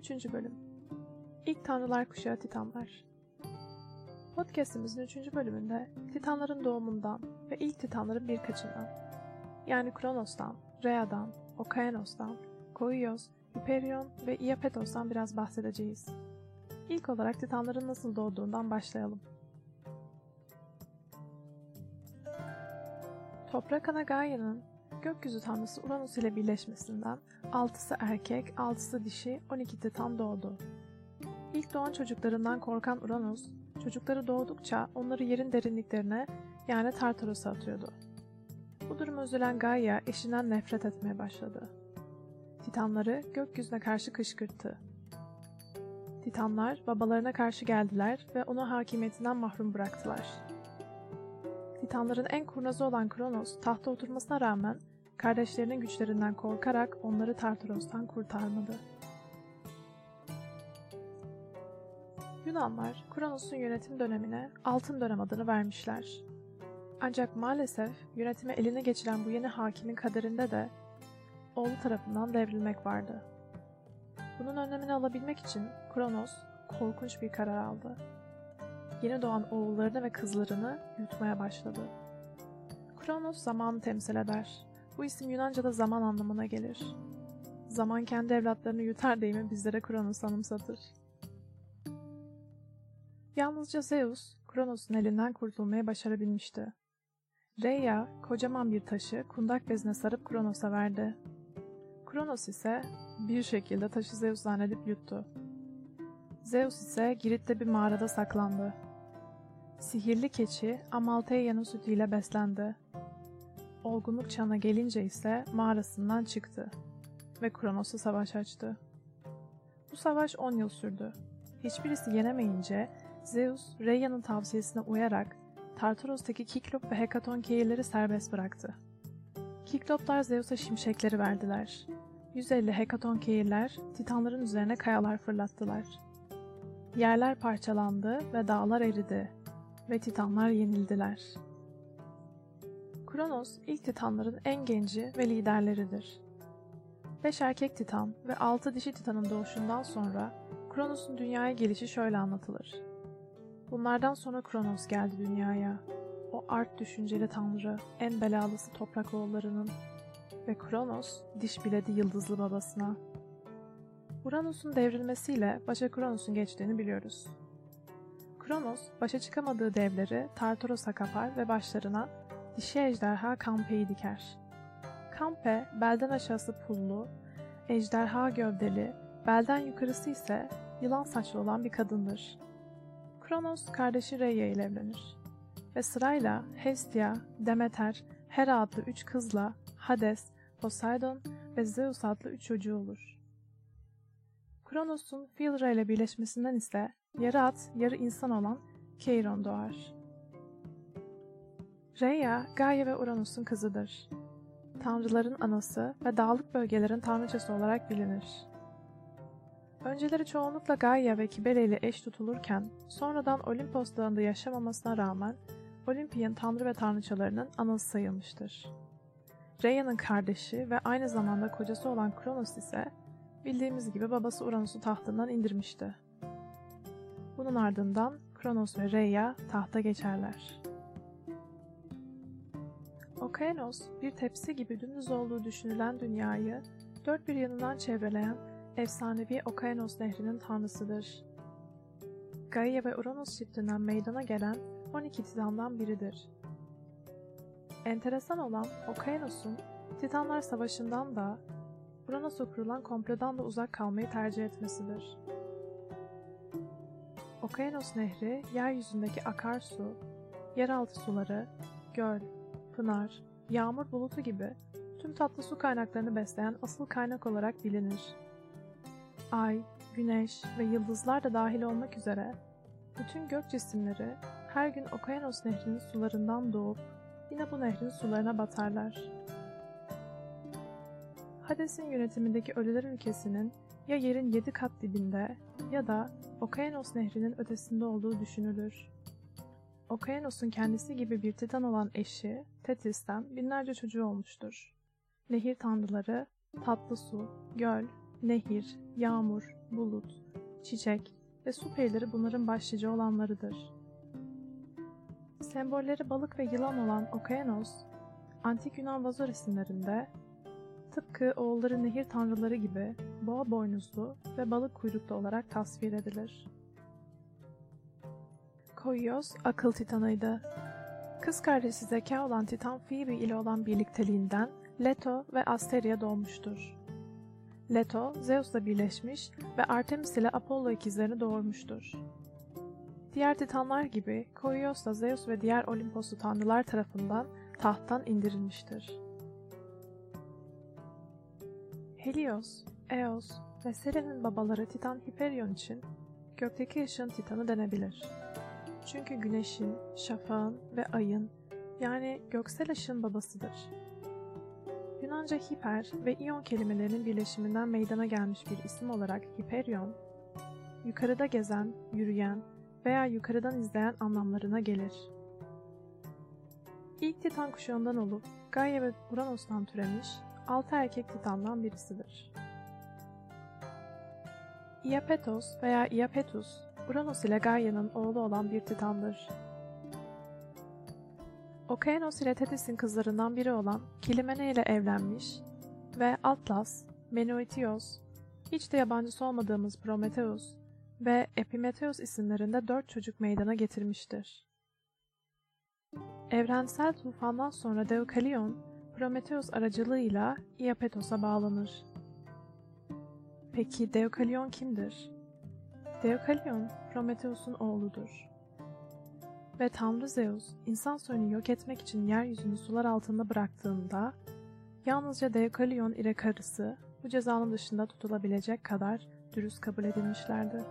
3. Bölüm İlk Tanrılar Kuşağı Titanlar Podcast'imizin 3. bölümünde Titanların doğumundan ve ilk Titanların birkaçından yani Kronos'tan, Rhea'dan, Okayanos'tan, Koios, Hyperion ve Iapetos'tan biraz bahsedeceğiz. İlk olarak Titanların nasıl doğduğundan başlayalım. Toprak ana Gaia'nın gökyüzü tanrısı Uranus ile birleşmesinden 6'sı erkek, 6'sı dişi 12 titan doğdu. İlk doğan çocuklarından korkan Uranus, çocukları doğdukça onları yerin derinliklerine yani Tartaros'a atıyordu. Bu duruma üzülen Gaia eşinden nefret etmeye başladı. Titanları gökyüzüne karşı kışkırttı. Titanlar babalarına karşı geldiler ve onu hakimiyetinden mahrum bıraktılar. Titanların en kurnazı olan Kronos tahta oturmasına rağmen kardeşlerinin güçlerinden korkarak onları Tartaros'tan kurtarmadı. Yunanlar Kronos'un yönetim dönemine Altın Dönem adını vermişler. Ancak maalesef yönetimi eline geçiren bu yeni hakimin kaderinde de oğlu tarafından devrilmek vardı. Bunun önlemini alabilmek için Kronos korkunç bir karar aldı. Yeni doğan oğullarını ve kızlarını yutmaya başladı. Kronos zamanı temsil eder. Bu isim Yunanca'da zaman anlamına gelir. Zaman kendi evlatlarını yutar deyimi bizlere Kronos anımsatır. Yalnızca Zeus, Kronos'un elinden kurtulmayı başarabilmişti. Rhea, kocaman bir taşı kundak bezine sarıp Kronos'a verdi. Kronos ise bir şekilde taşı Zeus zannedip yuttu. Zeus ise Girit'te bir mağarada saklandı. Sihirli keçi Amaltheia'nın sütüyle beslendi. Olgunluk çağına gelince ise mağarasından çıktı ve Kronos'a savaş açtı. Bu savaş 10 yıl sürdü. Hiçbirisi yenemeyince Zeus, Rhea'nın tavsiyesine uyarak Tartaros'taki Kiklop ve Hekaton kehirleri serbest bıraktı. Kikloplar Zeus'a şimşekleri verdiler. 150 Hekaton kehirler Titanların üzerine kayalar fırlattılar. Yerler parçalandı ve dağlar eridi ve Titanlar yenildiler. Kronos ilk Titanların en genci ve liderleridir. Beş erkek Titan ve altı dişi Titan'ın doğuşundan sonra Kronos'un dünyaya gelişi şöyle anlatılır. Bunlardan sonra Kronos geldi dünyaya. O art düşünceli tanrı, en belalısı toprak oğullarının. Ve Kronos diş biledi yıldızlı babasına. Uranus'un devrilmesiyle başa Kronos'un geçtiğini biliyoruz. Kronos, başa çıkamadığı devleri Tartaros'a kapar ve başlarına dişi ejderha Kampe'yi diker. Kampe, belden aşağısı pullu, ejderha gövdeli, belden yukarısı ise yılan saçlı olan bir kadındır. Kronos kardeşi Rhea ile evlenir ve sırayla Hestia, Demeter, Hera adlı üç kızla Hades, Poseidon ve Zeus adlı üç çocuğu olur. Kronos'un Philra ile birleşmesinden ise yarı at, yarı insan olan Keiron doğar. Rhea, Gaia ve Uranus'un kızıdır. Tanrıların anası ve dağlık bölgelerin tanrıçası olarak bilinir. Önceleri çoğunlukla Gaia ve Kibele ile eş tutulurken, sonradan Olimpos dağında yaşamamasına rağmen Olimpian tanrı ve tanrıçalarının anası sayılmıştır. Rhea'nın kardeşi ve aynı zamanda kocası olan Kronos ise bildiğimiz gibi babası Uranus'u tahtından indirmişti. Bunun ardından Kronos ve Rhea tahta geçerler. Okayanos, bir tepsi gibi dümdüz olduğu düşünülen dünyayı dört bir yanından çevreleyen efsanevi Okayanos nehrinin tanrısıdır. Gaia ve Uranus çiftinden meydana gelen 12 titandan biridir. Enteresan olan Okayanos'un Titanlar Savaşı'ndan da Uranus'a kurulan komplodan da uzak kalmayı tercih etmesidir. Okayanos Nehri, yeryüzündeki akarsu, yeraltı suları, göl, pınar, yağmur bulutu gibi tüm tatlı su kaynaklarını besleyen asıl kaynak olarak bilinir. Ay, güneş ve yıldızlar da dahil olmak üzere bütün gök cisimleri her gün Okayanos Nehri'nin sularından doğup yine bu nehrin sularına batarlar. Hades'in yönetimindeki ölüler ülkesinin ya yerin yedi kat dibinde ya da Okayanos Nehri'nin ötesinde olduğu düşünülür. Okayanos'un kendisi gibi bir titan olan eşi, Tetis'ten binlerce çocuğu olmuştur. Nehir tanrıları, tatlı su, göl, nehir, yağmur, bulut, çiçek ve su perileri bunların başlıca olanlarıdır. Sembolleri balık ve yılan olan Okeanos, antik Yunan vazo resimlerinde tıpkı oğulları nehir tanrıları gibi boğa boynuzlu ve balık kuyruklu olarak tasvir edilir. Koios akıl titanıydı. Kız kardeşi zeka olan Titan Phoebe ile olan birlikteliğinden Leto ve Asteria doğmuştur. Leto, Zeus'la birleşmiş ve Artemis ile Apollo ikizlerini doğurmuştur. Diğer titanlar gibi Koios da Zeus ve diğer Olimposlu tanrılar tarafından tahttan indirilmiştir. Helios, Eos ve Seren'in babaları Titan Hyperion için gökteki ışığın titanı denebilir. Çünkü güneşin, şafağın ve ayın yani göksel ışığın babasıdır. Yunanca hiper ve ion kelimelerinin birleşiminden meydana gelmiş bir isim olarak Hyperion, yukarıda gezen, yürüyen veya yukarıdan izleyen anlamlarına gelir. İlk Titan kuşağından olup Gaia ve Uranos'tan türemiş altı erkek Titan'dan birisidir. Iapetos veya Iapetus, Uranos ile Gaia'nın oğlu olan bir Titan'dır. Okeanos ile Tethys'in kızlarından biri olan Kilimene ile evlenmiş ve Atlas, Menoetios, hiç de yabancısı olmadığımız Prometheus ve Epimetheus isimlerinde dört çocuk meydana getirmiştir. Evrensel tufandan sonra Deukalion, Prometheus aracılığıyla Iapetos'a bağlanır. Peki Deukalion kimdir? Deukalion, Prometheus'un oğludur. Ve Tanrı Zeus, insan soyunu yok etmek için yeryüzünü sular altında bıraktığında, yalnızca Deukalion ile karısı bu cezanın dışında tutulabilecek kadar dürüst kabul edilmişlerdi.